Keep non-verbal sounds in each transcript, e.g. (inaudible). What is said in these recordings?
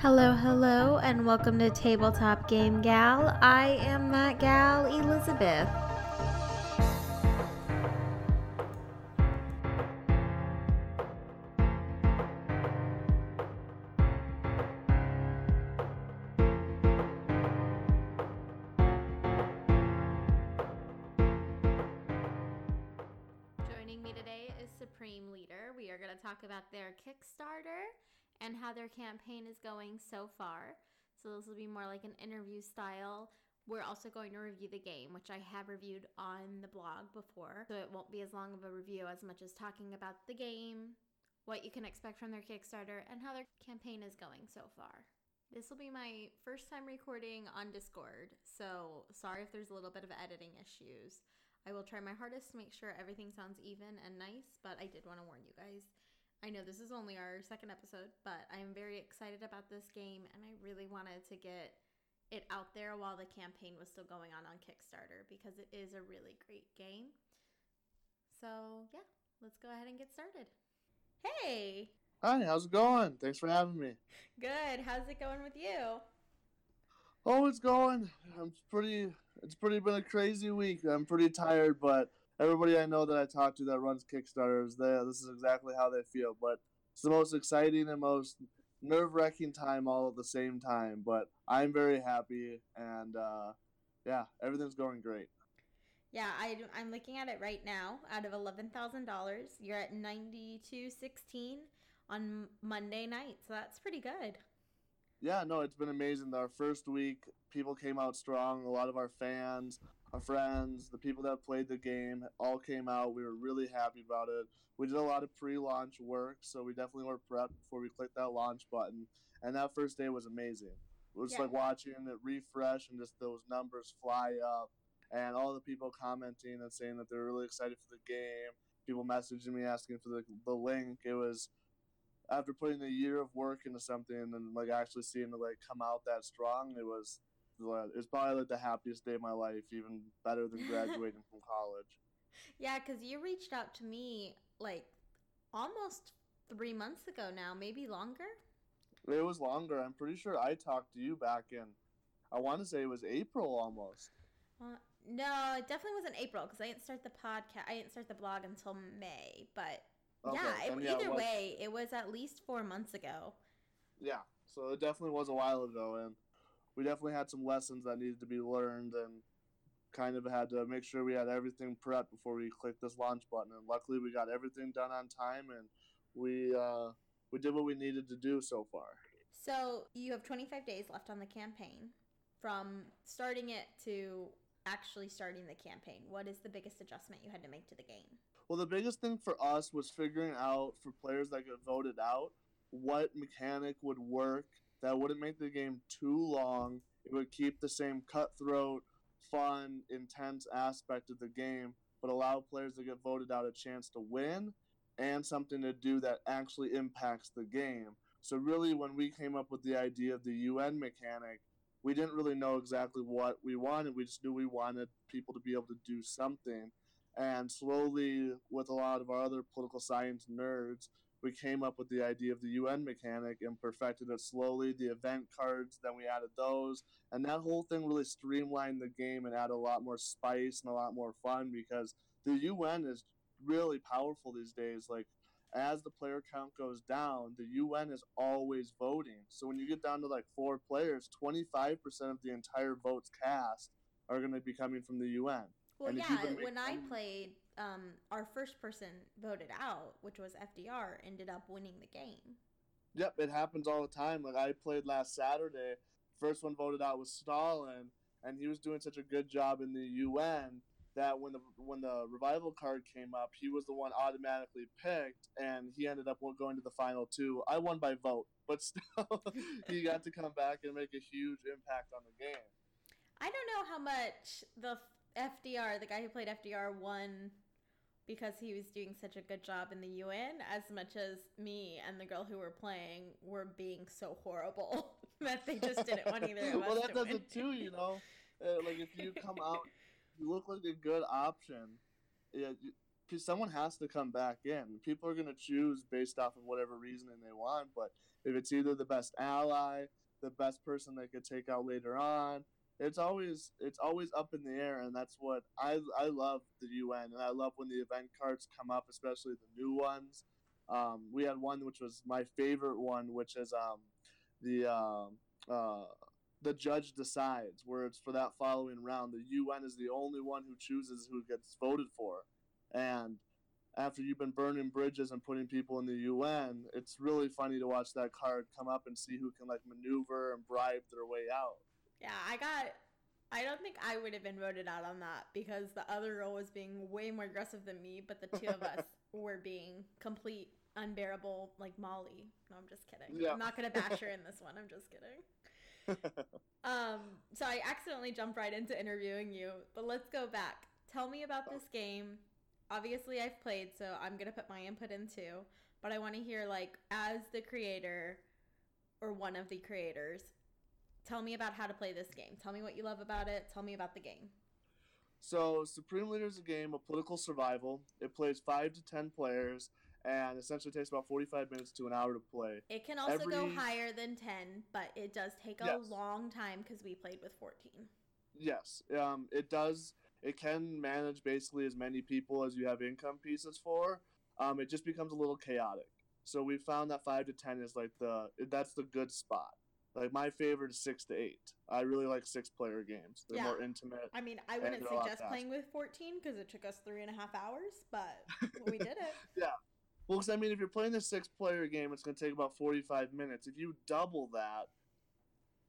Hello, hello, and welcome to Tabletop Game Gal. I am that gal, Elizabeth. And how their campaign is going so far. So, this will be more like an interview style. We're also going to review the game, which I have reviewed on the blog before. So, it won't be as long of a review as much as talking about the game, what you can expect from their Kickstarter, and how their campaign is going so far. This will be my first time recording on Discord, so sorry if there's a little bit of editing issues. I will try my hardest to make sure everything sounds even and nice, but I did want to warn you guys. I know this is only our second episode, but I am very excited about this game and I really wanted to get it out there while the campaign was still going on on Kickstarter because it is a really great game. So, yeah, let's go ahead and get started. Hey, Hi, how's it going? Thanks for having me. good. How's it going with you? Oh, it's going. I'm pretty. It's pretty been a crazy week. I'm pretty tired, but everybody I know that I talk to that runs Kickstarters, they this is exactly how they feel. But it's the most exciting and most nerve-wracking time all at the same time. But I'm very happy, and uh, yeah, everything's going great. Yeah, I, I'm looking at it right now. Out of $11,000, you're at 9216 on Monday night. So that's pretty good. Yeah, no, it's been amazing. Our first week, people came out strong. A lot of our fans, our friends, the people that played the game all came out. We were really happy about it. We did a lot of pre launch work, so we definitely were prepped before we clicked that launch button. And that first day was amazing. It was Yeah. like watching it refresh and just those numbers fly up, and all the people commenting and saying that they're really excited for the game. People messaging me asking for the, the link. It was after putting a year of work into something and like actually seeing it like come out that strong, it was it was probably like the happiest day of my life, even better than graduating from (laughs) college. Yeah, because you reached out to me like almost three months ago now, maybe longer. It was longer. I'm pretty sure I talked to you back in, I want to say it was April almost. Uh, no, it definitely wasn't April because I didn't start the podcast. I didn't start the blog until May. But Okay, yeah, it, yeah, it either was- way, it was at least four months ago. Yeah, so it definitely was a while ago, and we definitely had some lessons that needed to be learned, and kind of had to make sure we had everything prepped before we clicked this launch button. And luckily, we got everything done on time, and we uh, we did what we needed to do so far. So you have 25 days left on the campaign from starting it to actually starting the campaign. What is the biggest adjustment you had to make to the game? Well, the biggest thing for us was figuring out for players that get voted out what mechanic would work that wouldn't make the game too long. It would keep the same cutthroat, fun, intense aspect of the game, but allow players to get voted out a chance to win and something to do that actually impacts the game. So, really, when we came up with the idea of the UN mechanic, we didn't really know exactly what we wanted. We just knew we wanted people to be able to do something. And slowly, with a lot of our other political science nerds, we came up with the idea of the UN mechanic and perfected it slowly. The event cards, then we added those. And that whole thing really streamlined the game and added a lot more spice and a lot more fun because the UN is really powerful these days. Like, as the player count goes down, the UN is always voting. So when you get down to like four players, 25% of the entire votes cast are going to be coming from the UN. Well, And yeah, when I mm. played, um, our first person voted out, which was FDR, ended up winning the game. Yep, it happens all the time. Like I played last Saturday. First one voted out was Stalin, and he was doing such a good job in the UN that when the when the revival card came up, he was the one automatically picked, and he ended up going to the final two. I won by vote, but (laughs) still, he got to come back and make a huge impact on the game. I don't know how much the FDR, the guy who played FDR, won because he was doing such a good job in the UN, as much as me and the girl who were playing were being so horrible (laughs) that they just didn't want either of (laughs) us well, that does win. it too, you know. Uh, like if you come (laughs) out, you look like a good option. Yeah, you, someone has to come back in. People are going to choose based off of whatever reasoning they want, but if it's either the best ally, the best person they could take out later on, it's always it's always up in the air and that's what I I love the UN and I love when the event cards come up, especially the new ones. Um, we had one which was my favorite one, which is um, the uh, uh, the judge decides, where it's for that following round. The UN is the only one who chooses who gets voted for, and after you've been burning bridges and putting people in the UN, it's really funny to watch that card come up and see who can like maneuver and bribe their way out. Yeah, I got. I don't think I would have been voted out on that because the other girl was being way more aggressive than me, but the two of us (laughs) were being complete unbearable like Molly. No, I'm just kidding. Yeah. I'm not gonna bash her in this one. I'm just kidding. (laughs) um, so I accidentally jumped right into interviewing you, but let's go back. Tell me about this game. Obviously, I've played, so I'm gonna put my input in too. But I want to hear like as the creator or one of the creators, tell me about how to play this game. Tell me what you love about it. Tell me about the game. So, Supreme Leader is a game of political survival. It plays five to ten players, and essentially takes about forty-five minutes to an hour to play. It can also Every... go higher than ten, but it does take a yes. long time because we played with fourteen. Yes, um, it does. It can manage basically as many people as you have income pieces for. Um, it just becomes a little chaotic. So we found that five to ten is like the that's the good spot. Like my favorite is six to eight. I really like six player games. They're yeah. more intimate. I mean, I wouldn't suggest playing with 14 because it took us three and a half hours, but we did it. (laughs) yeah. Well, because I mean, if you're playing a six player game, it's going to take about 45 minutes. If you double that,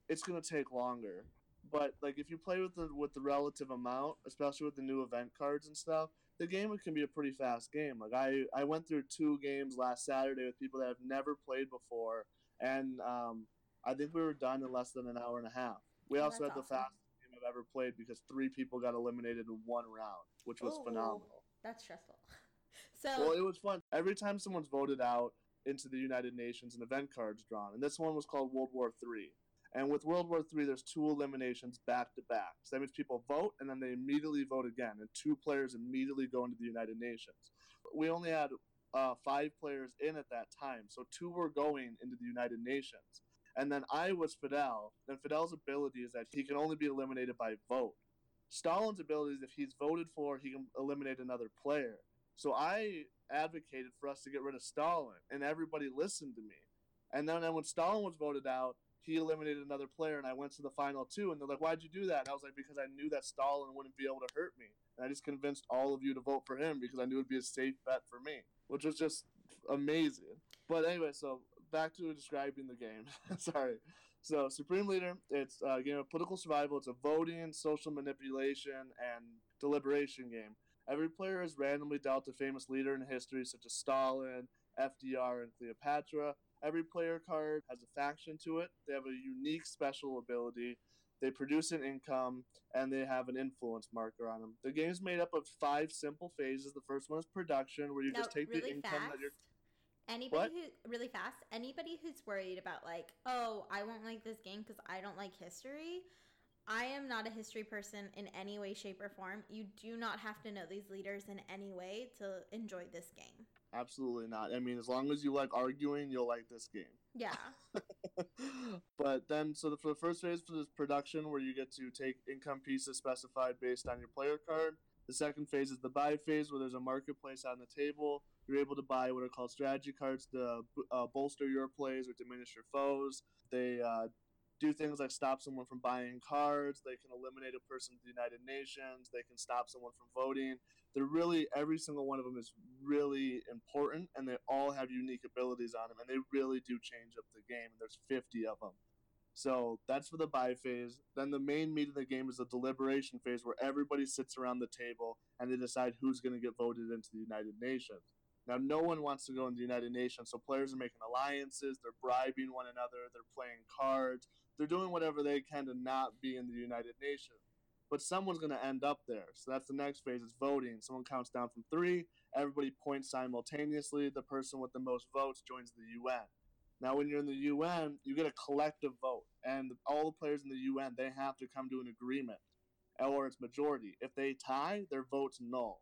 it's going to take longer. But like if you play with the with the relative amount, especially with the new event cards and stuff, the game can be a pretty fast game. Like I I went through two games last Saturday with people that have never played before, and um, I think we were done in less than an hour and a half. We oh, also had awesome. the fastest game I've ever played because three people got eliminated in one round, which was Ooh, phenomenal. That's stressful. (laughs) so well, it was fun. Every time someone's voted out into the United Nations, an event card's drawn, and this one was called World War Three. And with World War Three, there's two eliminations back to back. So that means people vote and then they immediately vote again, and two players immediately go into the United Nations. We only had uh, five players in at that time, so two were going into the United Nations. And then I was Fidel, and Fidel's ability is that he can only be eliminated by vote. Stalin's ability is if he's voted for, he can eliminate another player. So I advocated for us to get rid of Stalin, and everybody listened to me. And then when Stalin was voted out, he eliminated another player, and I went to the final two. And they're like, "Why'd you do that?" And I was like, "Because I knew that Stalin wouldn't be able to hurt me, and I just convinced all of you to vote for him because I knew it'd be a safe bet for me, which was just amazing." But anyway, so back to describing the game. (laughs) Sorry. So, Supreme Leader, it's a game of political survival. It's a voting, social manipulation, and deliberation game. Every player is randomly dealt a famous leader in history, such as Stalin, FDR, and Cleopatra. Every player card has a faction to it. They have a unique special ability. They produce an income, and they have an influence marker on them. The game is made up of five simple phases. The first one is production, where you just take really the income fast. that you're Anybody what? who really fast, anybody who's worried about like, oh, I won't like this game because I don't like history. I am not a history person in any way, shape, or form. You do not have to know these leaders in any way to enjoy this game. Absolutely not. I mean, as long as you like arguing, you'll like this game. Yeah. (laughs) but then, so the, for the first phase for this production, where you get to take income pieces specified based on your player card. The second phase is the buy phase, where there's a marketplace on the table you're able to buy what are called strategy cards to uh, bolster your plays or diminish your foes. They uh, do things like stop someone from buying cards. They can eliminate a person to the United Nations. They can stop someone from voting. They're really every single one of them is really important, and they all have unique abilities on them, and they really do change up the game. And there's 50 of them. So that's for the buy phase. Then the main meat of the game is the deliberation phase, where everybody sits around the table and they decide who's going to get voted into the United Nations. Now, no one wants to go in the United Nations, so players are making alliances, they're bribing one another, they're playing cards, they're doing whatever they can to not be in the United Nations. But someone's going to end up there. So that's the next phase is voting. Someone counts down from three, everybody points simultaneously. The person with the most votes joins the UN. Now, when you're in the UN, you get a collective vote, and all the players in the UN they have to come to an agreement, or it's majority. If they tie, their vote's null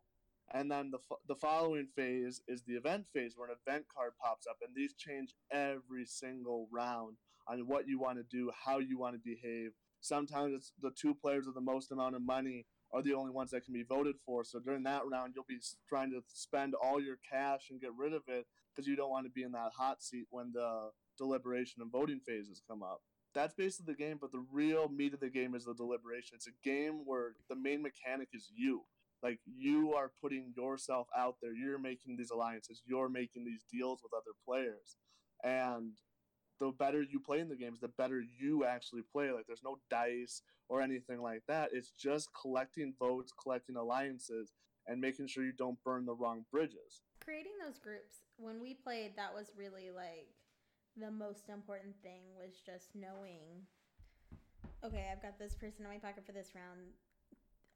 And then the, the following phase is the event phase where an event card pops up, and these change every single round on what you want to do, how you want to behave. Sometimes it's the two players with the most amount of money are the only ones that can be voted for. So during that round, you'll be trying to spend all your cash and get rid of it because you don't want to be in that hot seat when the deliberation and voting phases come up. That's basically the game, but the real meat of the game is the deliberation. It's a game where the main mechanic is you. Like you are putting yourself out there. You're making these alliances. You're making these deals with other players. And the better you play in the games, the better you actually play. Like there's no dice or anything like that. It's just collecting votes, collecting alliances, and making sure you don't burn the wrong bridges. Creating those groups when we played, that was really like the most important thing was just knowing. Okay, I've got this person in my pocket for this round,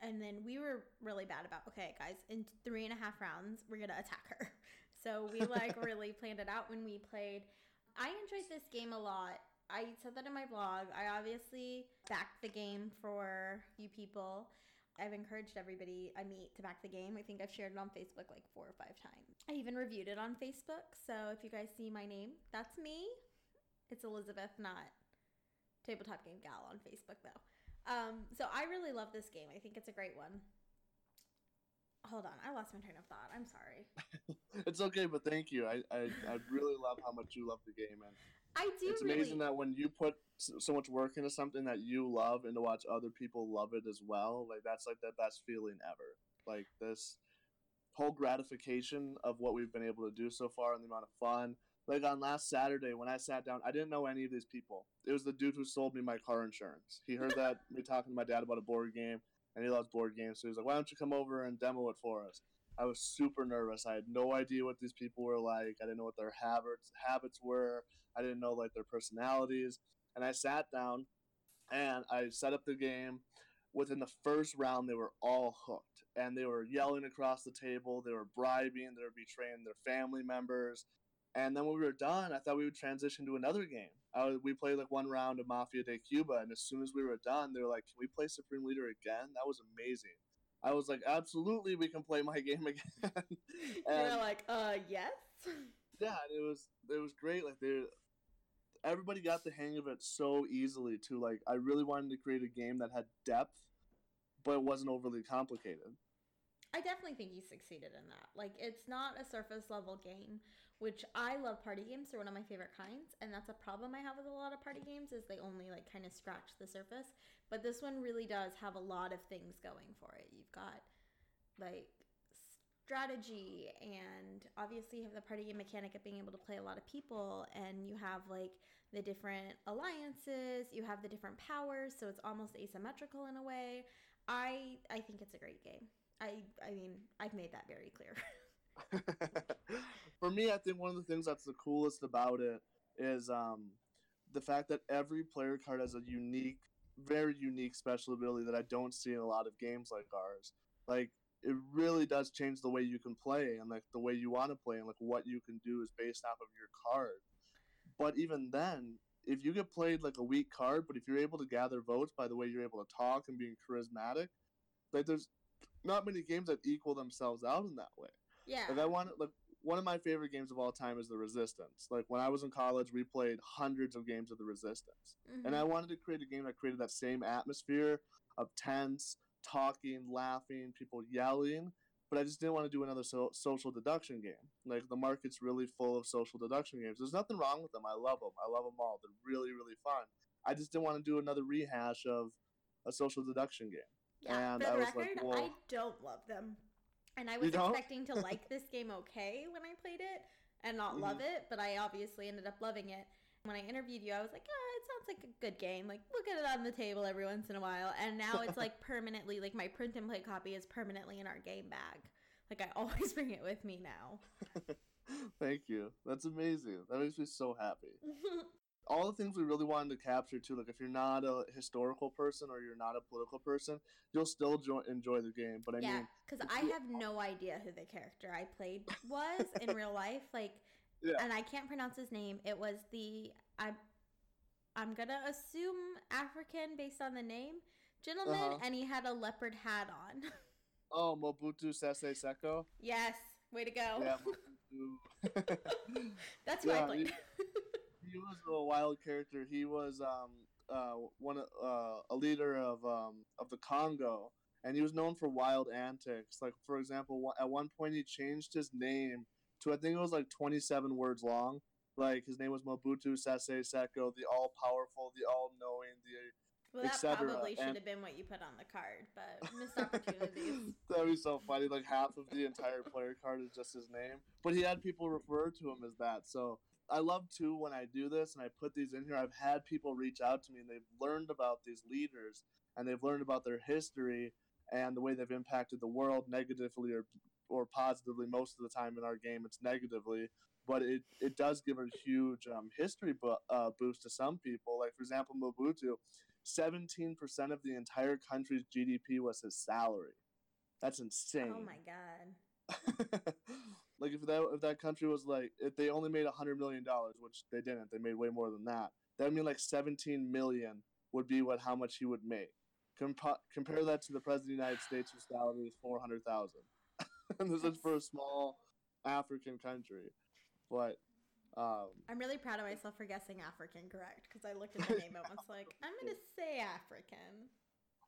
and then we were really bad about. Okay, guys, in three and a half rounds, we're gonna attack her. (laughs) So we (laughs) like really planned it out when we played. I enjoyed this game a lot. I said that in my blog. I obviously backed the game for you people. I've encouraged everybody I meet to back the game. I think I've shared it on Facebook like four or five times. I even reviewed it on Facebook. So if you guys see my name, that's me. It's Elizabeth, not Tabletop Game Gal on Facebook though. Um, so I really love this game. I think it's a great one. Hold on, I lost my train of thought. I'm sorry. (laughs) it's okay, but thank you. I, I, I really love how much you love the game, and I do it's really. amazing that when you put so much work into something that you love and to watch other people love it as well, like that's like the best feeling ever. Like this whole gratification of what we've been able to do so far and the amount of fun. Like on last Saturday when I sat down, I didn't know any of these people. It was the dude who sold me my car insurance. He heard that me talking to my dad about a board game, and he loves board games. So he was like, "Why don't you come over and demo it for us?" I was super nervous. I had no idea what these people were like. I didn't know what their habits habits were. I didn't know like their personalities. And I sat down and I set up the game. Within the first round, they were all hooked and they were yelling across the table. They were bribing. They were betraying their family members. And then when we were done, I thought we would transition to another game. I was, we played like one round of Mafia de Cuba, and as soon as we were done, they were like, "Can we play Supreme Leader again?" That was amazing. I was like, "Absolutely, we can play my (laughs) game again." (laughs) and they're like, uh, yes. (laughs) yeah, it was it was great. Like they, everybody got the hang of it so easily. Too like I really wanted to create a game that had depth, but it wasn't overly complicated. I definitely think you succeeded in that. Like, it's not a surface level game, which I love. Party games They're one of my favorite kinds, and that's a problem I have with a lot of party games is they only like kind of scratch the surface. But this one really does have a lot of things going for it. You've got like strategy, and obviously you have the party game mechanic of being able to play a lot of people, and you have like the different alliances. You have the different powers, so it's almost asymmetrical in a way. I I think it's a great game. I I mean, I've made that very clear. (laughs) For me, I think one of the things that's the coolest about it is um, the fact that every player card has a unique, very unique special ability that I don't see in a lot of games like ours. Like it really does change the way you can play and like the way you want to play and like what you can do is based off of your card. But even then, if you get played like a weak card, but if you're able to gather votes by the way you're able to talk and being charismatic, like there's not many games that equal themselves out in that way. yeah. Like I want like one of my favorite games of all time is The Resistance. Like when I was in college, we played hundreds of games of The Resistance, Mhm. and I wanted to create a game that created that same atmosphere of tense, talking, laughing, people yelling. But I just didn't want to do another so- social deduction game. Like the market's really full of social deduction games. There's nothing wrong with them. I love them. I love them all. They're really really fun. I just didn't want to do another rehash of a social deduction game. Yeah. and For I the record, like, well- I don't love them, and I was expecting to (laughs) like this game okay when I played it and not love Mm-hmm. it, but I obviously ended up loving it. When I interviewed you, I was like, "Oh, it sounds like a good game. Like, we'll get it on the table every once in a while." And now it's like (laughs) permanently, like my print and play copy is permanently in our game bag. Like I (laughs) always bring it with me now. Thank you. That's amazing. That makes me so happy. All the things we really wanted to capture too. Like if you're not a historical person or you're not a political person, you'll still jo- enjoy the game. But I yeah, mean, because I have no idea who the character I played was in real life. Like, (laughs) Yeah. and I can't pronounce his name. It was the I. I'm gonna assume African based on the name gentleman, Uh-huh. and he had a leopard hat on. (laughs) Oh, Mobutu Sese Seko. Yes, way to go. Yeah, (laughs) That's who I Yeah, played. He was a wild character. He was um uh one uh a leader of um of the Congo, and he was known for wild antics. Like for example, at one point he changed his name to I think it was like twenty seven words long. Like his name was Mobutu Sese Seko, the all powerful, the all knowing, the well, that probably should and- have been what you put on the card, but missed opportunities. (laughs) That'd be so funny. Like half of the entire player card is just his name, but he had people refer to him as that. So I love too when I do this and I put these in here. I've had people reach out to me and they've learned about these leaders and they've learned about their history and the way they've impacted the world negatively or or positively. Most of the time in our game, it's negatively, but it it does give a huge um, history bo- uh, boost to some people. Like for example, Mobutu. 17% of the entire country's GDP was his salary. That's insane. oh my god. (laughs) like if that if that country was like if they only made a hundred million dollars, which they didn't, they made way more than that. That would mean like seventeen million would be what how much he would make. Compa- compare that to the president of the United States, whose salary is four hundred thousand. (laughs) and this is for a small African country, but um, I'm really proud of myself for guessing African correct because I looked at the name and was like, I'm gonna say African.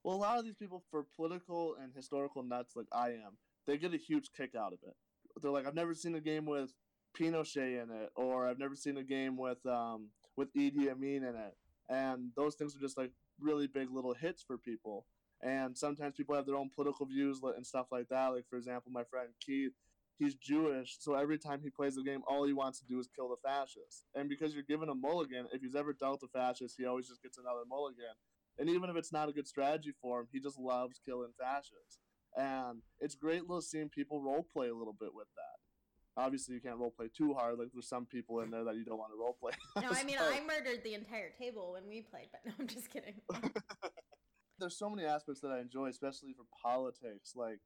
Well, a lot of these people, for political and historical nuts like I am, they get a huge kick out of it. They're like, I've never seen a game with Pinochet in it, or I've never seen a game with um, with Idi Amin in it, and those things are just like really big little hits for people. And sometimes people have their own political views and stuff like that. Like for example, my friend Keith, he's Jewish, so every time he plays the game, all he wants to do is kill the fascists. And because you're given a mulligan, if he's ever dealt a fascist, he always just gets another mulligan. And even if it's not a good strategy for him, he just loves killing fascists. And it's great little seeing people role play a little bit with that. Obviously, you can't role play too hard. Like there's some people in there that you don't want to role play. (laughs) No, I mean So, I murdered the entire table when we played, but (laughs) no, I'm just kidding. (laughs) there's so many aspects that I enjoy, especially for politics. Like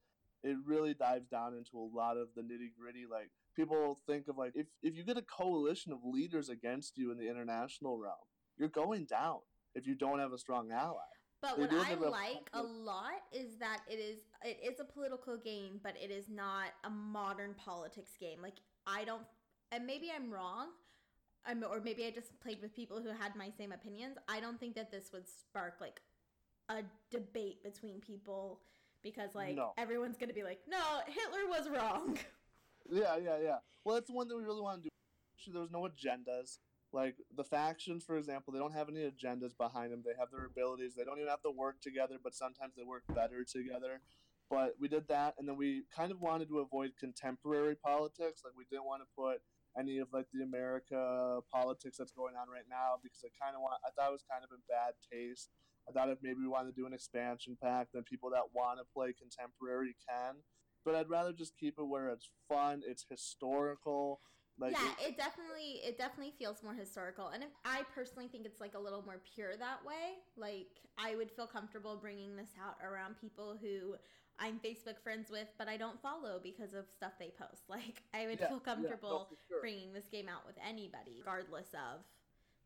it really dives down into a lot of the nitty gritty. Like people think of like if if you get a coalition of leaders against you in the international realm, you're going down if you don't have a strong ally. But They what I like a lot is that it is it is a political game, but it is not a modern politics game. Like I don't, and maybe I'm wrong. I'm, or maybe I just played with people who had my same opinions. I don't think that this would spark like a debate between people because like No. everyone's gonna be like, no, Hitler was wrong. Yeah, yeah, yeah. Well, that's the one that we really want to do. Actually, There's no agendas. Like the factions, for example, they don't have any agendas behind them. They have their abilities. They don't even have to work together, but sometimes they work better together. But we did that, and then we kind of wanted to avoid contemporary politics. Like we didn't want to put any of like the America politics that's going on right now because I kind of want. I thought it was kind of in bad taste. I thought if maybe we wanted to do an expansion pack, then people that want to play contemporary can but I'd rather just keep it where it's fun, it's historical. Like yeah, it- it definitely it definitely feels more historical, and if, I personally think it's like a little more pure that way. Like I would feel comfortable bringing this out around people who I'm Facebook friends with, but I don't follow because of stuff they post. (laughs) Like I would Yeah, feel yeah, no, comfortable sure. bringing this game out with anybody, regardless of.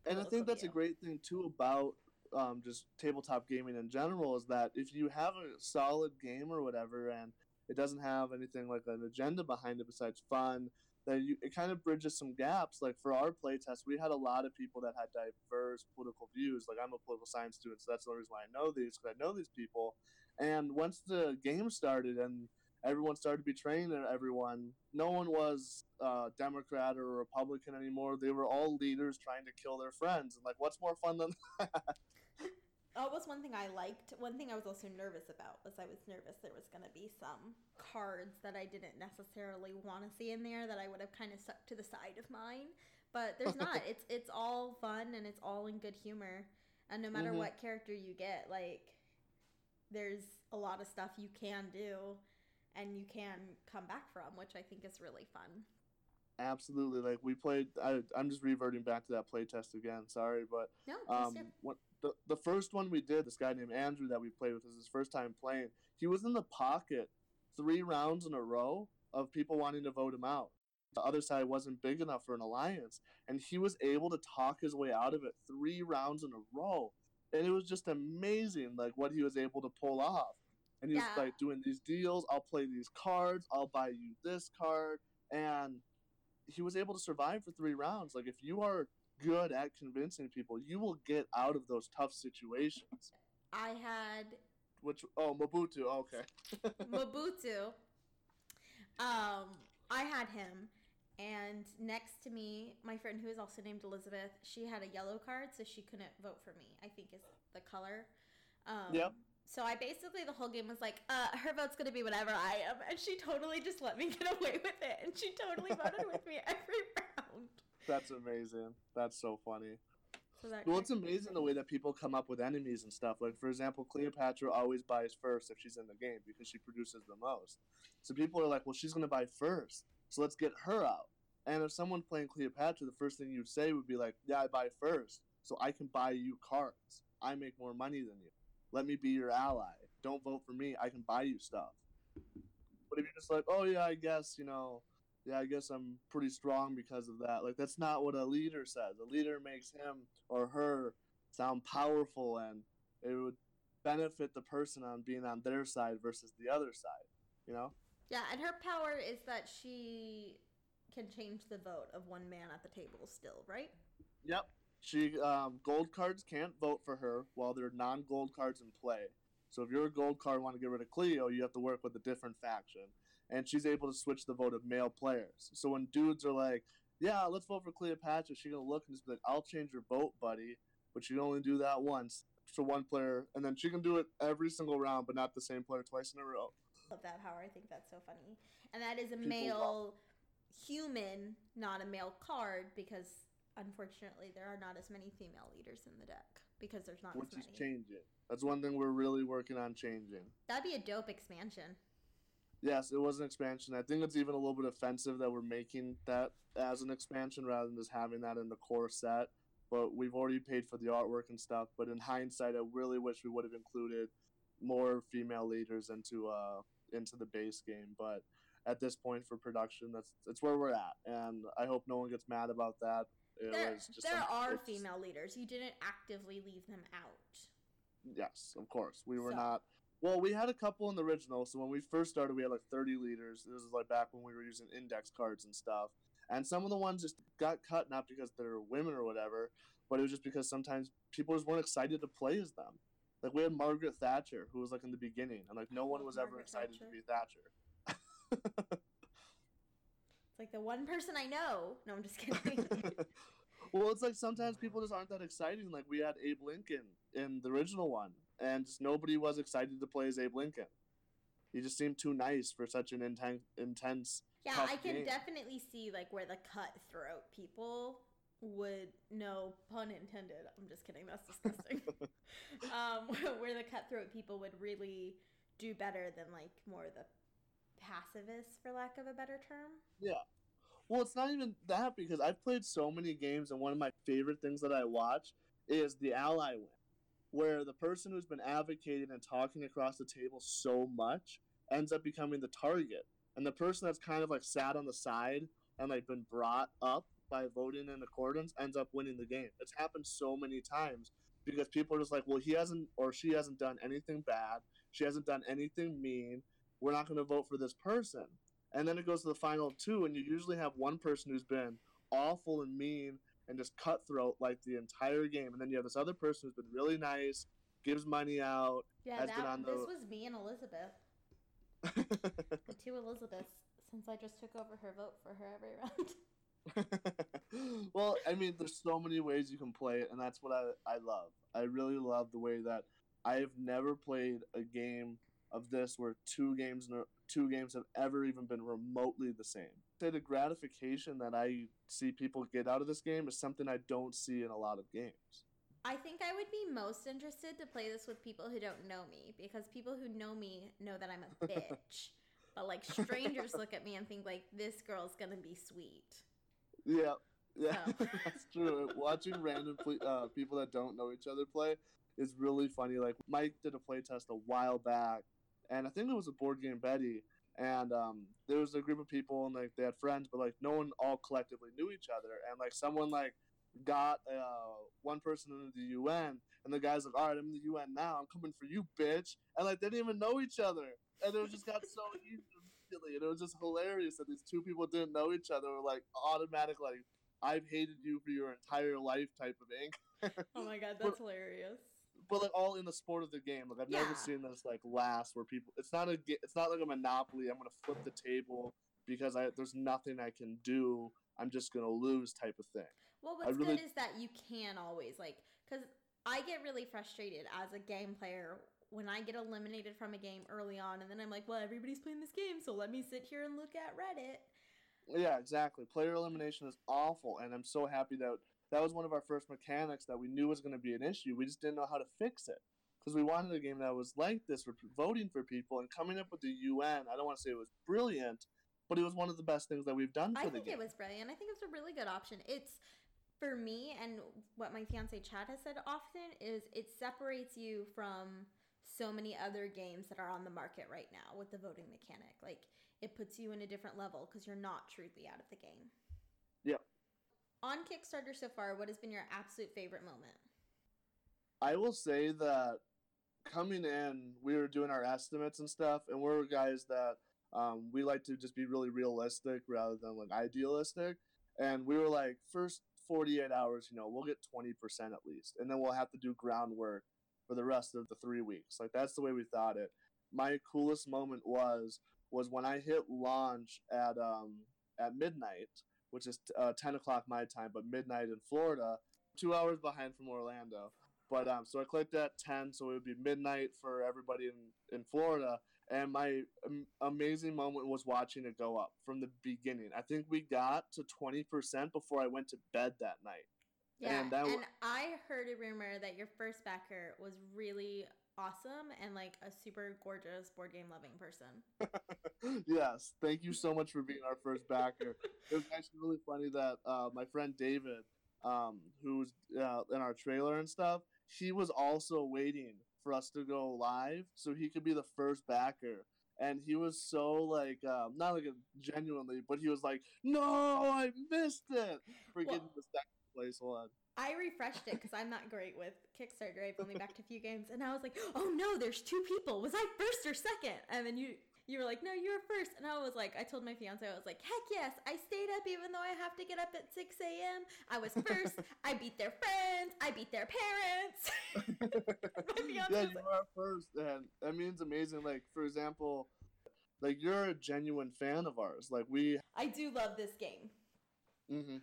and I think that's a great thing too about um, just tabletop gaming in general is that if you have a solid game or whatever, and it doesn't have anything like an agenda behind it besides fun, then you, it kind of bridges some gaps. Like for our playtest, we had a lot of people that had diverse political views. Like I'm a political science student, so that's the only reason why I know these because I know these people. And once the game started and everyone started betraying everyone, no one was uh, Democrat or Republican anymore. They were all leaders trying to kill their friends. And like, what's more fun than (laughs) Oh, was one thing I liked. One thing I was also nervous about was I was nervous there was going to be some cards that I didn't necessarily want to see in there that I would have kind of stuck to the side of mine. But there's not. (laughs) it's it's all fun and it's all in good humor. And no matter Mhm. what character you get, like there's a lot of stuff you can do and you can come back from, which I think is really fun. Absolutely. Like we played. I, I'm just reverting back to that playtest again. Sorry, but No, um, the the first one we did, this guy named Andrew that we played with, was his first time playing. He was in the pocket three rounds in a row of people wanting to vote him out. The other side wasn't big enough for an alliance, and he was able to talk his way out of it three rounds in a row, and it was just amazing, like what he was able to pull off. and he was Yeah. like doing these deals. I'll play these cards. I'll buy you this card, and he was able to survive for three rounds. Like if you are good at convincing people, you will get out of those tough situations. I had Which oh Mobutu, okay. (laughs) Mobutu. Um, I had him, and next to me, my friend who is also named Elizabeth, she had a yellow card, so she couldn't vote for me. I think is the color. Um, Yep. So I basically the whole game was like, uh, her vote's gonna be whatever I am, and she totally just let me get (laughs) away with it, and she totally voted with me every round. That's amazing. That's so funny. So Well, it's amazing the way that people come up with enemies and stuff. Like, for example, Cleopatra always buys first if she's in the game because she produces the most. So people are like, well, she's going to buy first. So let's get her out. And if someone playing Cleopatra, the first thing you'd say would be like, yeah, I buy first. So I can buy you cards. I make more money than you. Let me be your ally. Don't vote for me. I can buy you stuff. But if you're just like, oh, yeah, I guess, you know, yeah, I guess I'm pretty strong because of that. Like, that's not what a leader says. A leader makes him or her sound powerful and it would benefit the person on being on their side versus the other side, you know? Yeah, and her power is that she can change the vote of one man at the table still, right? Yep. She um, gold cards can't vote for her while there are non-gold cards in play. So if you're a gold card and want to get rid of Cleo, you have to work with a different faction. And she's able to switch the vote of male players. So when dudes are like, "Yeah, let's vote for Cleopatra," she's gonna look and just be like, "I'll change your vote, buddy," but she can only do that once for one player, and then she can do it every single round, but not the same player twice in a row. Love that power. I think that's so funny. And that is a People male human, not a male card, because unfortunately there are not as many female leaders in the deck because there's not which as is changing. That's one thing we're really working on changing. That'd be a dope expansion. Yes, it was an expansion. I think it's even a little bit offensive that we're making that as an expansion rather than just having that in the core set. But we've already paid for the artwork and stuff. But in hindsight, I really wish we would have included more female leaders into uh into the base game. But at this point for production, that's that's where we're at, and I hope no one gets mad about that. It There, was just there are female leaders. You didn't actively leave them out. Yes, of course. We were So- not. Well, we had a couple in the original. So when we first started, we had like 30 leaders. This is like back when we were using index cards and stuff. And some of the ones just got cut, not because they're women or whatever, but it was just because sometimes people just weren't excited to play as them. Like we had Margaret Thatcher, who was like in the beginning, and like no one was ever Margaret excited Thatcher. to be Thatcher. (laughs) It's like the one person I know. No, I'm just kidding. (laughs) well, it's like sometimes people just aren't that exciting. Like we had Abe Lincoln in the original one, and just nobody was excited to play as Abe Lincoln. He just seemed too nice for such an intense, intense. yeah, I can game. definitely see like where the cutthroat people would no pun intended. I'm just kidding. That's disgusting. (laughs) (laughs) um, where the cutthroat people would really do better than like more the pacifists, for lack of a better term. Yeah. Well, it's not even that because I've played so many games, and one of my favorite things that I watch is the ally win, where the person who's been advocating and talking across the table so much ends up becoming the target, and the person that's kind of like sat on the side and like been brought up by voting in accordance ends up winning the game. It's happened so many times because people are just like, well, he hasn't or she hasn't done anything bad, she hasn't done anything mean. We're not going to vote for this person and then it goes to the final two, and you usually have one person who's been awful and mean and just cutthroat like the entire game, and then you have this other person who's been really nice, gives money out. Yeah, Has that been on this was me and Elizabeth, (laughs) the two Elizabeths. Since I just took over her vote for her every round. (laughs) well, I mean, there's so many ways you can play it, and that's what I, I love. I really love the way that I have never played a game of this where two games two games have ever even been remotely the same. Say the gratification that I see people get out of this game is something I don't see in a lot of games. I think I would be most interested to play this with people who don't know me because people who know me know that I'm a (laughs) bitch. but like strangers look at me and think like this girl's gonna be sweet. Yeah, yeah, So- (laughs) that's true. Watching random ple- uh, people that don't know each other play is really funny. Like Mike did a play test a while back, and I think it was a board game Betty, and um, there was a group of people and like they had friends, but like no one all collectively knew each other, and like someone like got uh, one person into the UN, and the guy's like, "All right, I'm in the UN now. I'm coming for you, bitch." And like they didn't even know each other, and it just got so (laughs) easy immediately, and it was just hilarious that these two people didn't know each other. Were like automatic, like I've hated you for your entire life type of ink. oh my god, (laughs) that's but, hilarious. But like all in the sport of the game, like I've yeah. never seen this like last where people. It's not a. It's not like a monopoly. I'm gonna flip the table because I there's nothing I can do. I'm just gonna lose type of thing. Well, what's really, good is that you can always like because I get really frustrated as a game player when I get eliminated from a game early on, and then I'm like, well, everybody's playing this game, so let me sit here and look at Reddit. Yeah, exactly. Player elimination is awful, and I'm so happy that that was one of our first mechanics that we knew was going to be an issue. We just didn't know how to fix it because we wanted a game that was like this for voting for people and coming up with the UN. I don't want to say it was brilliant, but it was one of the best things that we've done for I the game. I think it was brilliant. I think it's a really good option. It's for me and what my fiance Chad has said often is it separates you from so many other games that are on the market right now with the voting mechanic. Like it puts you in a different level because you're not truly out of the game. Yep. On Kickstarter so far, what has been your absolute favorite moment? I will say that coming in, we were doing our estimates and stuff, and we're guys that um, we like to just be really realistic rather than like idealistic. And we were like, first 48 hours, you know, we'll get 20% at least. And then we'll have to do groundwork for the rest of the three weeks. Like that's the way we thought it. My coolest moment was was when I hit launch at um at midnight, which is uh, 10 o'clock my time, but midnight in Florida, two hours behind from Orlando. But um, so I clicked at 10, so it would be midnight for everybody in, in Florida. And my um, amazing moment was watching it go up from the beginning. I think we got to 20% before I went to bed that night. Yeah, and, and I heard a rumor that your first backer was really awesome and like a super gorgeous board game loving person. (laughs) yes, thank you so much for being our first backer. it was actually really funny that uh, my friend David, um, who's uh, in our trailer and stuff, he was also waiting for us to go live so he could be the first backer. And he was so like, um, not like a genuinely, but he was like, "No, I missed it for well, getting the second place one." I refreshed it because I'm not great with Kickstarter. I've only backed a few games, and I was like, "Oh no, there's two people. Was I first or second? And then you you were like, "No, you were first. And I was like, I told my fiance, I was like, "Heck yes, I stayed up even though I have to get up at 6 a.m. I was first. I beat their friends. I beat their parents." (laughs) yeah, you are first, and that means amazing. Like for example, like you're a genuine fan of ours. Like we, I do love this game. Mm-hmm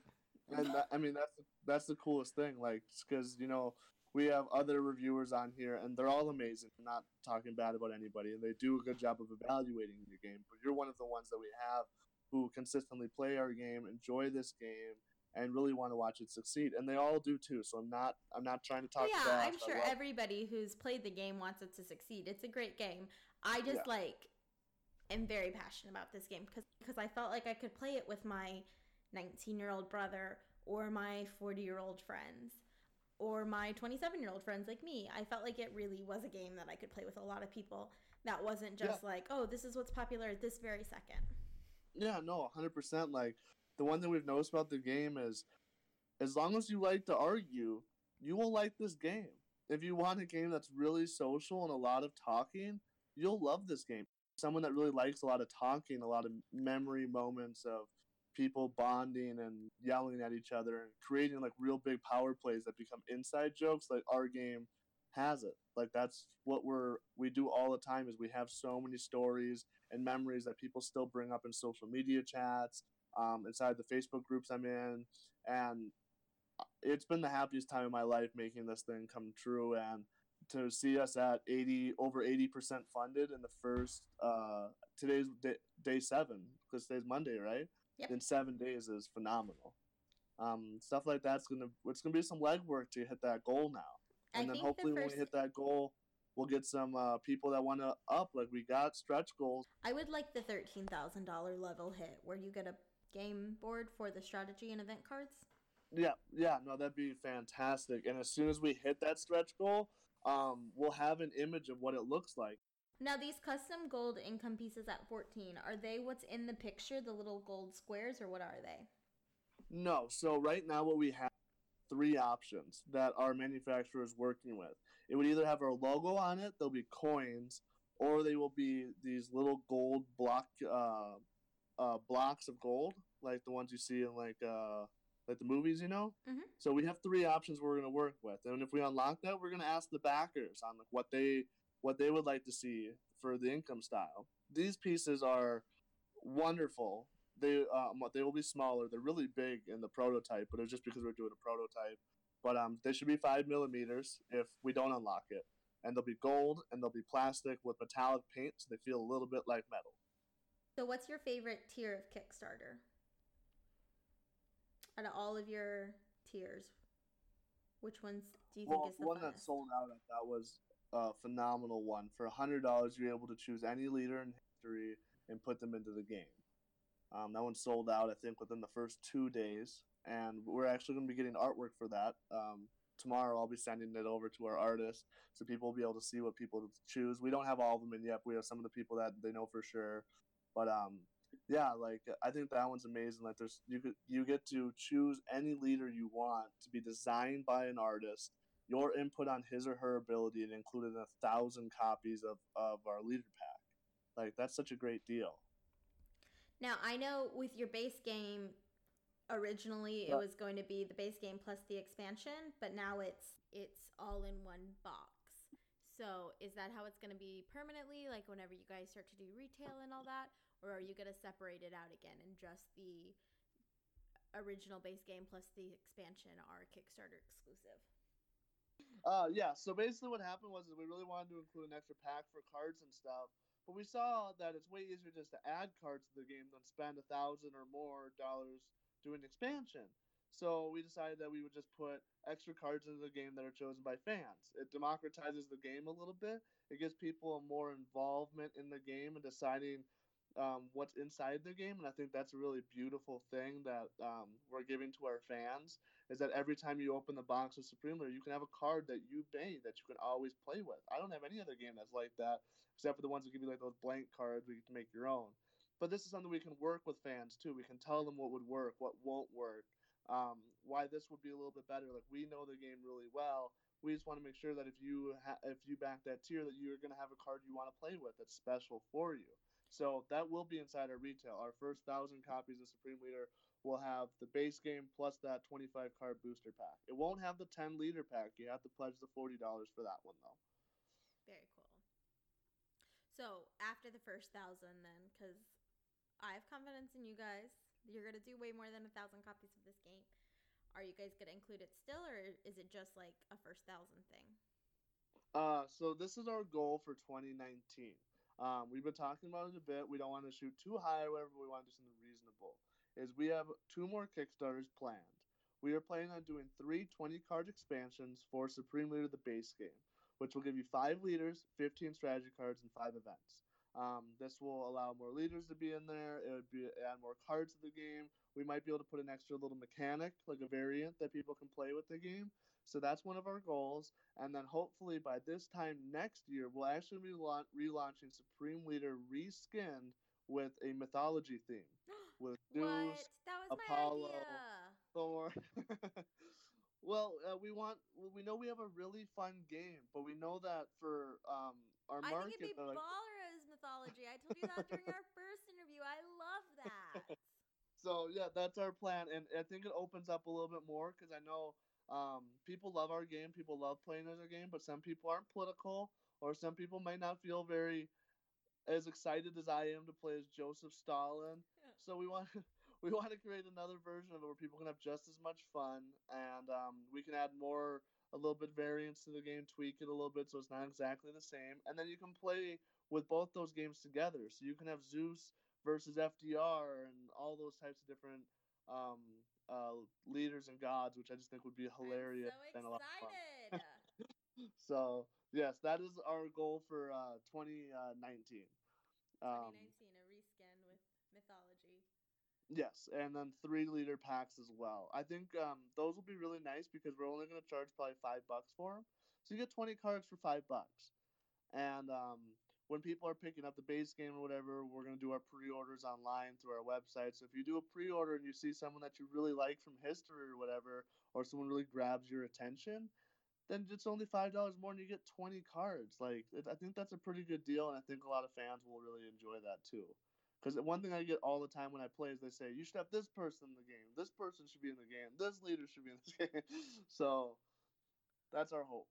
and that, I mean that's that's the coolest thing, like because you know we have other reviewers on here, and they're all amazing. I'm not talking bad about anybody, and they do a good job of evaluating your game. But you're one of the ones that we have who consistently play our game, enjoy this game, and really want to watch it succeed. And they all do too. So I'm not I'm not trying to talk. Yeah. I'm sure everybody who's played the game wants it to succeed. It's a great game. I just yeah. like am very passionate about this game because because I felt like I could play it with my 19 year old brother or my 40 year old friends or my 27 year old friends like me. I felt like it really was a game that I could play with a lot of people that wasn't just yeah. like, oh, this is what's popular at this very second. Yeah, no, 100%. Like, the one thing we've noticed about the game is as long as you like to argue, you will like this game. If you want a game that's really social and a lot of talking, you'll love this game. Someone that really likes a lot of talking, a lot of memory moments of people bonding and yelling at each other and creating like real big power plays that become inside jokes like our game has it. Like that's what we're we do all the time is we have so many stories and memories that people still bring up in social media chats um, inside the facebook groups i'm in. And it's been the happiest time of my life making this thing come true and to see us at 80 over 80% funded in the first uh today's day, day seven because today's monday right yep. in seven days is phenomenal. Um, stuff like that's gonna it's gonna be some legwork to hit that goal now, and I then hopefully the first... when we hit that goal, we'll get some uh, people that want to up. Like we got stretch goals. I would like the thirteen thousand dollar level hit where you get a game board for the strategy and event cards. Yeah, yeah, no, that'd be fantastic. And as soon as we hit that stretch goal, um, we'll have an image of what it looks like. Now, these custom gold income pieces at 14, are they what's in the picture, the little gold squares, or what are they? No. So, right now, what we have three options that our manufacturer is working with. It would either have our logo on it, there'll be coins, or they will be these little gold block uh, uh, blocks of gold, like the ones you see in like uh, like the movies, you know. Mhm. So we have three options we're going to work with, and if we unlock that, we're going to ask the backers on like what they what they would like to see for the income style. These pieces are wonderful. They um, they will be smaller. They're really big in the prototype, but it's just because we're doing a prototype. But um, they should be five millimeters if we don't unlock it, and they'll be gold and they'll be plastic with metallic paint, so they feel a little bit like metal. So, what's your favorite tier of Kickstarter? Out of all of your tiers, which ones do you think is the one funnest? that sold out at that was a phenomenal one. For hundred dollars, you're able to choose any leader in history and put them into the game. Um, that one sold out, I think, within the first two days, and we're actually going to be getting artwork for that. Um, tomorrow, I'll be sending it over to our artist, so people will be able to see what people choose. We don't have all of them in yet. We have some of the people that they know for sure, but um, yeah, like I think that one's amazing. Like there's you could you get to choose any leader you want to be designed by an artist. Your input on his or her ability and included a thousand copies of, of our leader pack. Like that's such a great deal. Now, I know with your base game, originally it was going to be the base game plus the expansion, but now it's it's all in one box. So, is that how it's going to be permanently? Like whenever you guys start to do retail and all that, or are you going to separate it out again and just the original base game plus the expansion are Kickstarter exclusive? Uh, yeah. So basically, what happened was is we really wanted to include an extra pack for cards and stuff, but we saw that it's way easier just to add cards to the game than spend a thousand or more dollars doing expansion. So we decided that we would just put extra cards into the game that are chosen by fans. It democratizes the game a little bit. It gives people more involvement in the game and deciding um, what's inside the game, and I think that's a really beautiful thing that um, we're giving to our fans. Is that every time you open the box of Supreme Leader, you can have a card that you made that you can always play with. I don't have any other game that's like that, except for the ones that give you like those blank cards where you can make your own. But this is something we can work with fans too. We can tell them what would work, what won't work, um, why this would be a little bit better. Like we know the game really well. We just want to make sure that if you ha- if you back that tier, that you're going to have a card you want to play with that's special for you. So that will be inside our retail. Our first thousand copies of Supreme Leader will have the base game plus that 25 card booster pack. It won't have the 10 leader pack. You have to pledge the $40 for that one though. Very cool. So after the first thousand, then, because I have confidence in you guys, you're gonna do way more than a thousand copies of this game. Are you guys gonna include it still, or is it just like a first thousand thing? Uh, so this is our goal for 2019. Um, we've been talking about it a bit. We don't want to shoot too high, however, we want to do something reasonable. Is we have two more Kickstarters planned. We are planning on doing three 20 card expansions for Supreme Leader the base game, which will give you five leaders, 15 strategy cards, and five events. Um, this will allow more leaders to be in there. It would be add more cards to the game. We might be able to put an extra little mechanic, like a variant that people can play with the game. So that's one of our goals. And then hopefully by this time next year, we'll actually be la- relaunching Supreme Leader reskinned with a mythology theme (gasps) with? Zeus, Apollo. Thor. (laughs) well, uh, we want. We know we have a really fun game, but we know that for um, our I market, think it'd be like, baller as mythology. I told you that during our (laughs) first interview. I love that. (laughs) So yeah, that's our plan, and I think it opens up a little bit more because I know um, people love our game. People love playing as our game, but some people aren't political, or some people might not feel very as excited as I am to play as Joseph Stalin. Yeah. So we want (laughs) we want to create another version of it where people can have just as much fun, and um, we can add more a little bit variance to the game, tweak it a little bit so it's not exactly the same, and then you can play with both those games together. So you can have Zeus versus FDR and all those types of different um, uh, leaders and gods, which I just think would be hilarious I'm and a so lot of fun. (laughs) So yes, that is our goal for uh, 2019. Um, 2019, a reskin with mythology. yes, and then three leader packs as well. I think um, those will be really nice because we're only going to charge probably five bucks for them. So you get 20 cards for five bucks, and um, when people are picking up the base game or whatever, we're gonna do our pre-orders online through our website. So if you do a pre-order and you see someone that you really like from history or whatever, or someone really grabs your attention, then it's only five dollars more and you get twenty cards. Like I think that's a pretty good deal, and I think a lot of fans will really enjoy that too. Because one thing I get all the time when I play is they say you should have this person in the game, this person should be in the game, this leader should be in the (laughs) game. so that's our hope.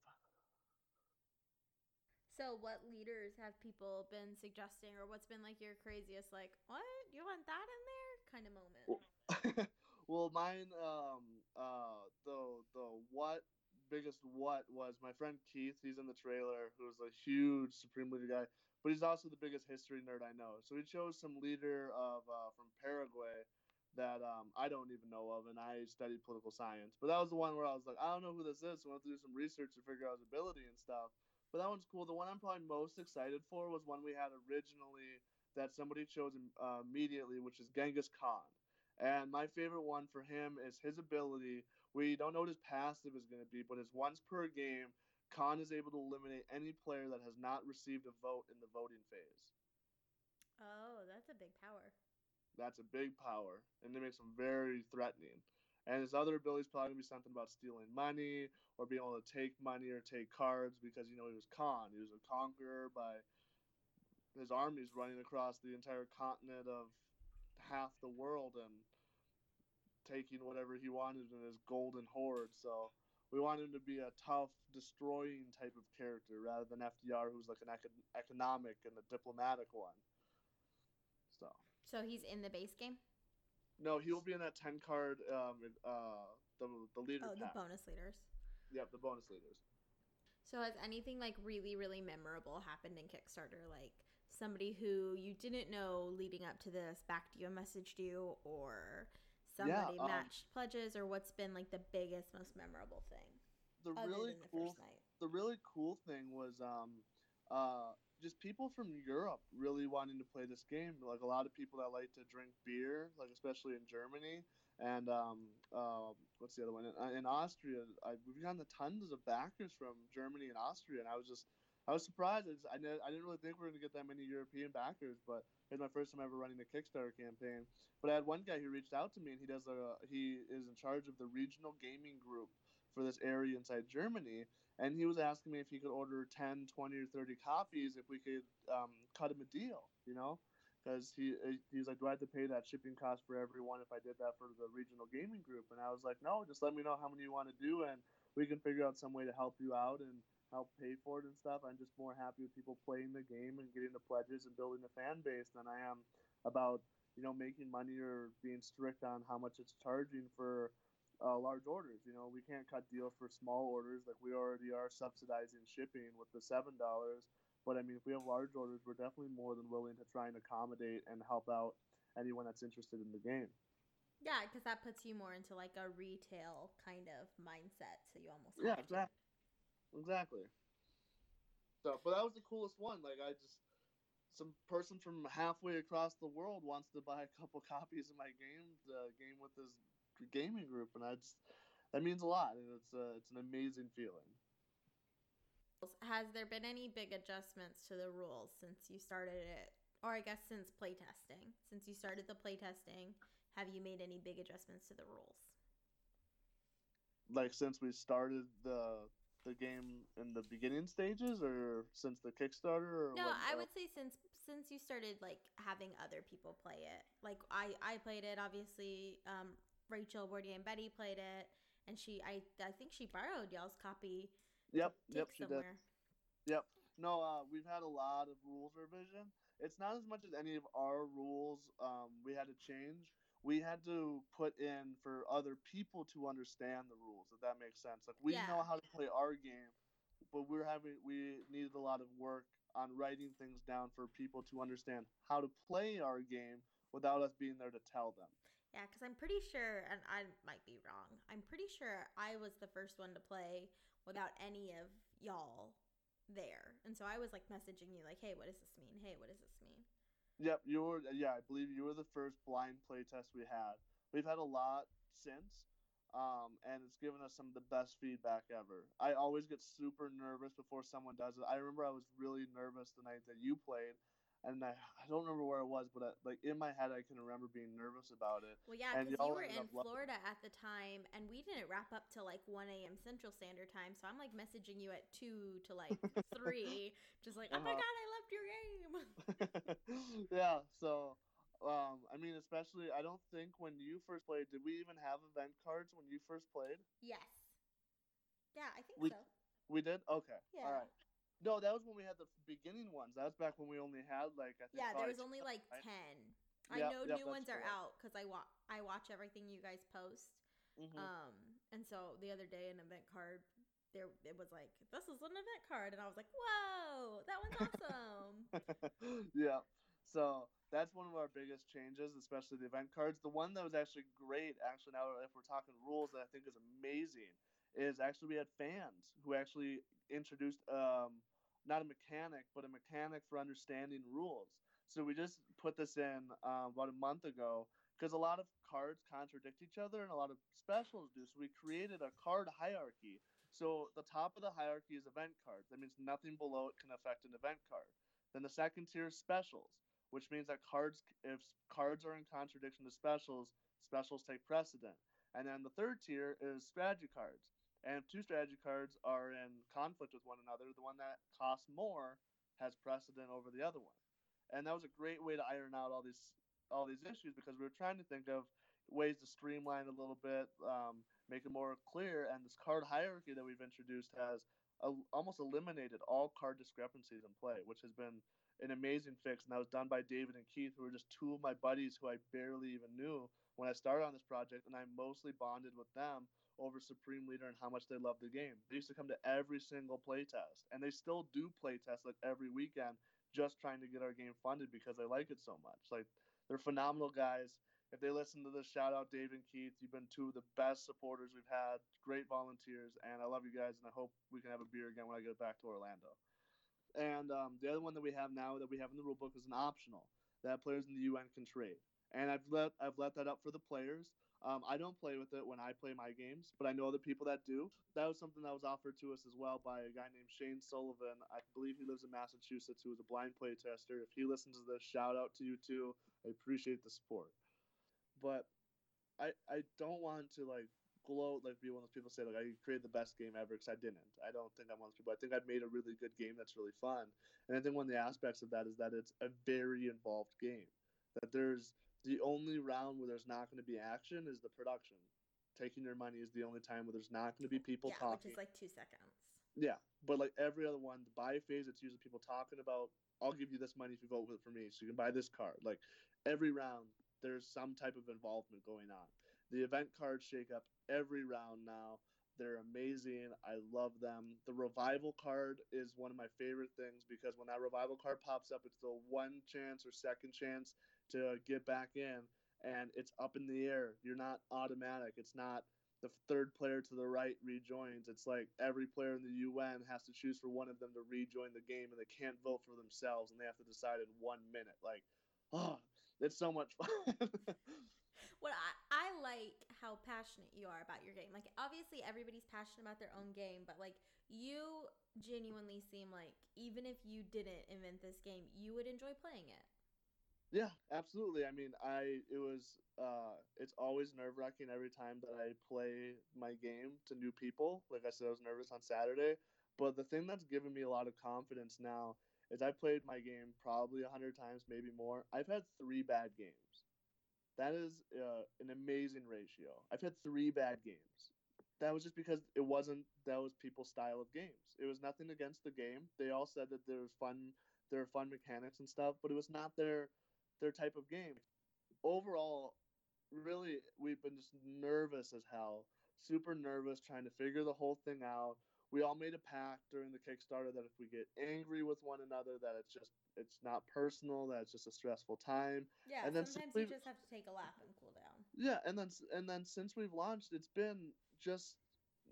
So, what leaders have people been suggesting, or what's been like your craziest, like, what you want that in there kind of moment? (laughs) well, mine, um, uh, the the what biggest what was my friend Keith. He's in the trailer, who's a huge Supreme Leader guy, but he's also the biggest history nerd I know. So he chose some leader of uh, from Paraguay that um, I don't even know of, and I studied political science. But that was the one where I was like, I don't know who this is, so I went to do some research to figure out his ability and stuff. But that one's cool. The one I'm probably most excited for was one we had originally that somebody chose uh, immediately, which is Genghis Khan. And my favorite one for him is his ability. We don't know what his passive is going to be, but his once per game, Khan is able to eliminate any player that has not received a vote in the voting phase. Oh, that's a big power. That's a big power, and it makes him very threatening. And his other ability is probably gonna be something about stealing money or being able to take money or take cards because you know he was Khan. He was a conqueror by his armies running across the entire continent of half the world and taking whatever he wanted in his golden horde. So we want him to be a tough, destroying type of character rather than FDR, who's like an econ- economic and a diplomatic one. So. So he's in the base game. No, he will be in that ten card. Um, uh, the the leader. Oh, pack. the bonus leaders. Yep, the bonus leaders. So has anything like really really memorable happened in Kickstarter? Like somebody who you didn't know leading up to this backed you and messaged you, or somebody yeah, um, matched pledges, or what's been like the biggest, most memorable thing? The really cool. The, the really cool thing was um, uh, just people from Europe really wanting to play this game. Like a lot of people that like to drink beer, like especially in Germany and um, uh, what's the other one? In, in Austria, I, we've gotten tons of backers from Germany and Austria, and I was just I was surprised. I, just, I, didn't, I didn't really think we were going to get that many European backers, but it's my first time ever running a Kickstarter campaign. But I had one guy who reached out to me, and he does a he is in charge of the regional gaming group for this area inside Germany, and he was asking me if he could order 10 20 or 30 copies if we could um, cut him a deal you know? Because he he's like do i have to pay that shipping cost for everyone if i did that for the regional gaming group? And i was like no just let me know how many you want to do and we can figure out some way to help you out and help pay for it and stuff. I'm just more happy with people playing the game and getting the pledges and building the fan base than i am about you know making money or being strict on how much it's charging for uh, large orders. You know, we can't cut deals for small orders like we already are subsidizing shipping with the seven dollars. But I mean, if we have large orders, we're definitely more than willing to try and accommodate and help out anyone that's interested in the game. Yeah, because that puts you more into like a retail kind of mindset. So you almost yeah, exactly, exactly. So, but that was the coolest one. Like I just some person from halfway across the world wants to buy a couple (laughs) copies of my game, the game with his gaming group, and that's that means a lot, and it's a, it's an amazing feeling. Has there been any big adjustments to the rules since you started it, or I guess since playtesting? Since you started the playtesting, have you made any big adjustments to the rules? Like since we started the the game in the beginning stages, or since the Kickstarter? no, I would say since since you started like having other people play it. Like I I played it obviously. Um, Rachel Bordier and Betty played it, and she I I think she borrowed y'all's copy. Yep, yep, she did. Yep. No, uh, we've had a lot of rules revision. It's not as much as any of our rules um, we had to change. We had to put in for other people to understand the rules, if that makes sense. Like we yeah. know how to play our game, but we're having we needed a lot of work on writing things down for people to understand how to play our game without us being there to tell them. Yeah, because I'm pretty sure, and I might be wrong, I'm pretty sure I was the first one to play without any of y'all there. And so I was like messaging you, like, hey, what does this mean? Hey, what does this mean? Yep, you were, yeah, I believe you were the first blind play test we had. We've had a lot since. um, and it's given us some of the best feedback ever. I always get super nervous before someone does it. I remember I was really nervous the night that you played, and I, I don't remember where it was, but I, like in my head, I can remember being nervous about it. Well, yeah, because y'all were in loving Florida at the time, and we didn't wrap up till like 1 a.m. Central Standard Time. So I'm like messaging you at 2 to like (laughs) 3, just like, oh my Uh-huh. God, I loved your game. (laughs) yeah, so um, I mean, especially I don't think when you first played, did we even have event cards when you first played? Yes. Yeah, I think We- so. We did. Okay. Yeah. All right. No, that was when we had the beginning ones. That was back when we only had like I think. Yeah, there was only like right? 10. I Yep, know yep, new ones are out because I, wa- I watch everything you guys post. Mhm. Um, and so the other day, an event card, there it was like, this is an event card. And I was like, whoa, that one's awesome. (laughs) yeah. So that's one of our biggest changes, especially the event cards. The one that was actually great, actually, now if we're talking rules, that I think is amazing, is actually we had fans who actually introduced um, not a mechanic, but a mechanic for understanding rules. So we just put this in um, about a month ago because a lot of cards contradict each other and a lot of specials do. So we created a card hierarchy. So the top of the hierarchy is event cards. That means nothing below it can affect an event card. Then the second tier is specials, which means that cards, if cards are in contradiction to specials, specials take precedent. And then the third tier is strategy cards. And if two strategy cards are in conflict with one another, the one that costs more has precedent over the other one. And that was a great way to iron out all these all these issues because we were trying to think of ways to streamline a little bit, um, make it more clear. And this card hierarchy that we've introduced has almost eliminated all card discrepancies in play, which has been an amazing fix. And that was done by David and Keith, who were just two of my buddies who I barely even knew when I started on this project. And I mostly bonded with them over Supreme Leader and how much they love the game. They used to come to every single playtest, and they still do playtests like every weekend, just trying to get our game funded because they like it so much. Like they're phenomenal guys. If they listen to this, shout out Dave and Keith. You've been two of the best supporters we've had. Great volunteers, and I love you guys. And I hope we can have a beer again when I get back to Orlando. And um, the other one that we have now that we have in the rule book is an optional that players in the UN can trade. And I've let I've let that up for the players. Um, I don't play with it when I play my games, but I know other people that do. That was something that was offered to us as well by a guy named Shane Sullivan. I believe he lives in Massachusetts, who is a blind play tester. If he listens to this, shout out to you too. I appreciate the support. But I I don't want to like gloat like be one of those people say like I created the best game ever because I didn't. I don't think I'm one of those people. I think I've made a really good game that's really fun. And I think one of the aspects of that is that it's a very involved game. That there's the only round where there's not going to be action is the production. Taking your money is the only time where there's not going to be people yeah, talking. which is like two seconds. Yeah, but like every other one, the buy phase, it's usually people talking about, I'll give you this money if you vote for me, so you can buy this card. Like every round, there's some type of involvement going on. The event cards shake up every round now. They're amazing. I love them. The revival card is one of my favorite things because when that revival card pops up, it's the one chance or second chance to get back in, and it's up in the air. You're not automatic. It's not the third player to the right rejoins. It's like every player in the UN has to choose for one of them to rejoin the game, and they can't vote for themselves, and they have to decide in one minute. Like, oh, it's so much fun. (laughs) What I, I like how passionate you are about your game. Like obviously everybody's passionate about their own game, but like you genuinely seem like even if you didn't invent this game, you would enjoy playing it. Yeah, absolutely. I mean, I it was uh it's always nerve wracking every time that I play my game to new people. Like I said, I was nervous on Saturday, but the thing that's given me a lot of confidence now is I played my game probably hundred times, maybe more. I've had three bad games. That is uh, an amazing ratio. I've had three bad games. That was just because it wasn't that was people's style of games. It was nothing against the game. They all said that there was fun, there were fun mechanics and stuff, but it was not their their type of game. Overall, really, we've been just nervous as hell, super nervous, trying to figure the whole thing out. We all made a pact during the Kickstarter that if we get angry with one another, that it's just it's not personal, that it's just a stressful time. Yeah, And then sometimes you just have to take a lap and cool down. Yeah, and then and then since we've launched, it's been just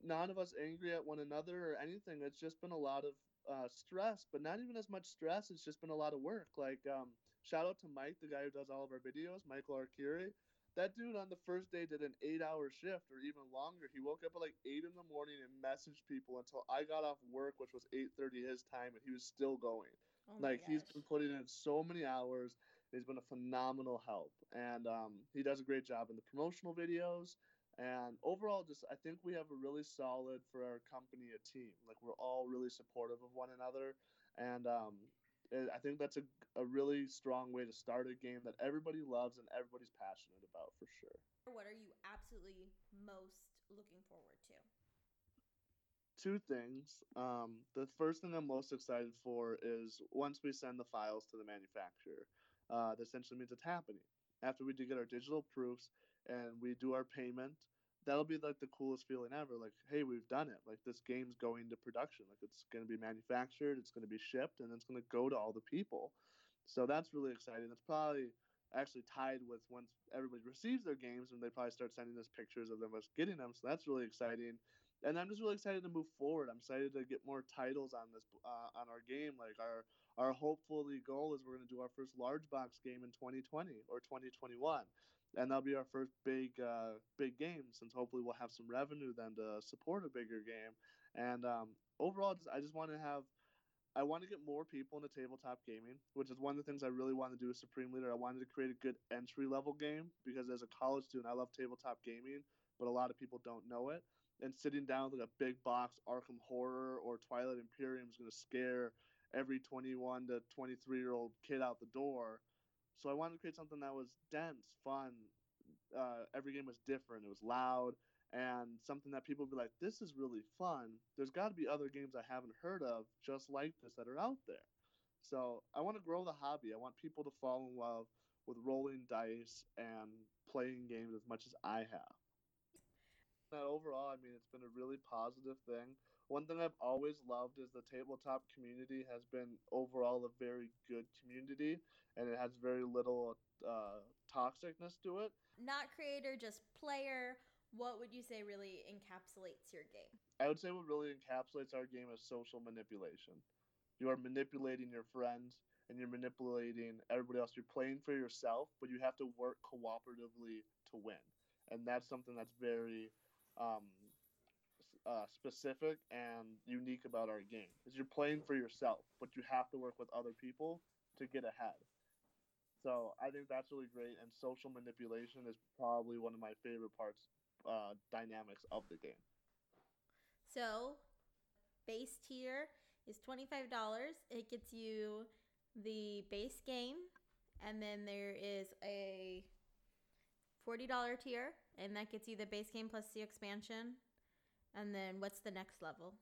none of us angry at one another or anything. It's just been a lot of uh, stress, but not even as much stress. It's just been a lot of work. Like um, shout out to Mike, the guy who does all of our videos, Michael Arcuri. that dude on the first day did an eight hour shift or even longer. He woke up at like eight in the morning and messaged people until I got off work, which was eight thirty his time, and he was still going. Oh like he's been putting in so many hours. He's been a phenomenal help, and um, he does a great job in the promotional videos. And overall, just I think we have a really solid for our company a team. Like we're all really supportive of one another, and um, I think that's a, a really strong way to start a game that everybody loves and everybody's passionate about for sure. What are you absolutely most looking forward to? two things. Um, the first thing I'm most excited for is once we send the files to the manufacturer, uh, that essentially means it's happening. After we do get our digital proofs and we do our payment, that'll be like the coolest feeling ever. Like, hey, we've done it. Like this game's going to production. Like it's going to be manufactured, it's going to be shipped, and it's going to go to all the people. So that's really exciting. That's probably actually tied with once everybody receives their games and they probably start sending us pictures of them us getting them. So that's really exciting and I'm just really excited to move forward. I'm excited to get more titles on this uh, on our game. Like our our hopefully goal is we're going to do our first large box game in 2020 or 2021, and that'll be our first big uh, big game. Since hopefully we'll have some revenue then to support a bigger game. And um, overall, just, I just want to have. I want to get more people into tabletop gaming, which is one of the things I really want to do as Supreme Leader. I wanted to create a good entry level game because as a college student, I love tabletop gaming, but a lot of people don't know it and sitting down with a big box Arkham Horror or Twilight Imperium is going to scare every 21 to 23 year old kid out the door. So I wanted to create something that was dense, fun. Uh, every game was different. It was loud and something that people would be like, "This is really fun." There's got to be other games I haven't heard of just like this that are out there. So I want to grow the hobby. I want people to fall in love with rolling dice and playing games as much as I have that overall, I mean, it's been a really positive thing. One thing I've always loved is the tabletop community has been overall a very good community, and it has very little uh, toxicness to it. Not creator, just player. What would you say really encapsulates your game? I would say what really encapsulates our game is social manipulation. You are manipulating your friends, and you're manipulating everybody else. You're playing for yourself, but you have to work cooperatively to win, and that's something that's very um, uh, specific and unique about our game is you're playing for yourself, but you have to work with other people to get ahead. So I think that's really great, and social manipulation is probably one of my favorite parts, uh, dynamics of the game. So, base tier is $25. It gets you the base game, and then there is a $40 tier, and that gets you the base game plus the expansion. And then what's the next level?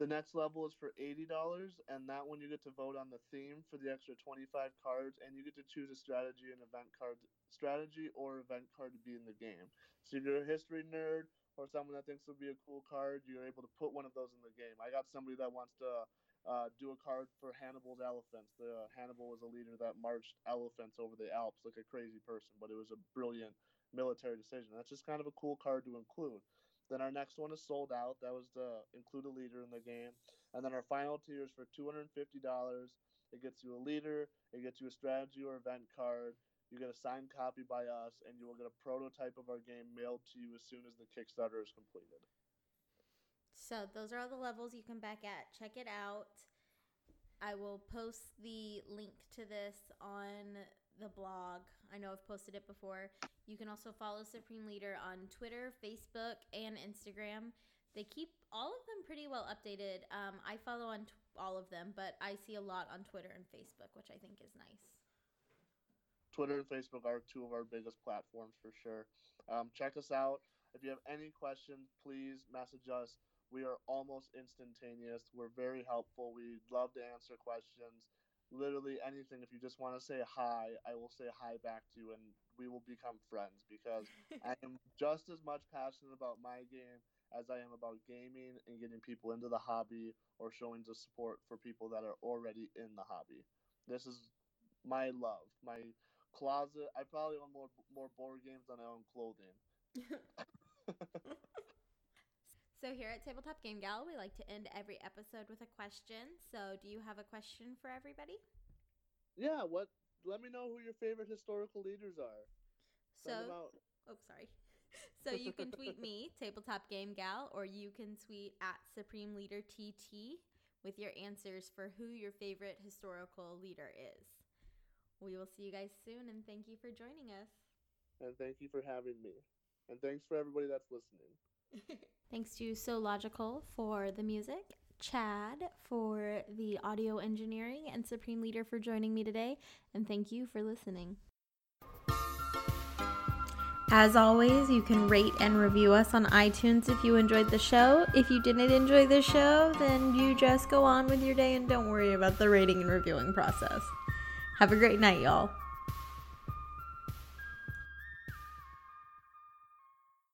The next level is for eighty dollars, and that one you get to vote on the theme for the extra twenty-five cards, and you get to choose a strategy and event card, strategy or event card to be in the game. So if you're a history nerd or someone that thinks it would be a cool card, you're able to put one of those in the game. I got somebody that wants to uh, do a card for Hannibal's elephants. The uh, Hannibal was a leader that marched elephants over the Alps like a crazy person, but it was a brilliant military decision. That's just kind of a cool card to include. Then our next one is sold out. That was to include a leader in the game. And then our final tier is for $250. It gets you a leader, it gets you a strategy or event card. You get a signed copy by us, and you will get a prototype of our game mailed to you as soon as the Kickstarter is completed. So, those are all the levels you can back at. Check it out. I will post the link to this on the blog. I know I've posted it before. You can also follow Supreme Leader on Twitter, Facebook, and Instagram. They keep all of them pretty well updated. Um, I follow on t- all of them, but I see a lot on Twitter and Facebook, which I think is nice. Twitter and Facebook are two of our biggest platforms for sure. Um, check us out. If you have any questions, please message us. We are almost instantaneous. We're very helpful. We love to answer questions. Literally anything. If you just want to say hi, I will say hi back to you, and we will become friends because (laughs) I am just as much passionate about my game as I am about gaming and getting people into the hobby or showing the support for people that are already in the hobby. This is my love, my closet. I probably own more more board games than I own clothing. (laughs) (laughs) So, here at Tabletop Game Gal, we like to end every episode with a question. So, do you have a question for everybody? yeah, what? Let me know who your favorite historical leaders are. So, out. oh, sorry. (laughs) So you can tweet me, (laughs) Tabletop Game Gal, or you can tweet at Supreme Leader TT with your answers for who your favorite historical leader is. We will see you guys soon, and thank you for joining us. And thank you for having me. And thanks for everybody that's listening. (laughs) Thanks to So Logical for the music, Chad for the audio engineering, and Supreme Leader for joining me today. And thank you for listening. As always, you can rate and review us on iTunes if you enjoyed the show. If you didn't enjoy the show, then you just go on with your day and don't worry about the rating and reviewing process. Have a great night, y'all.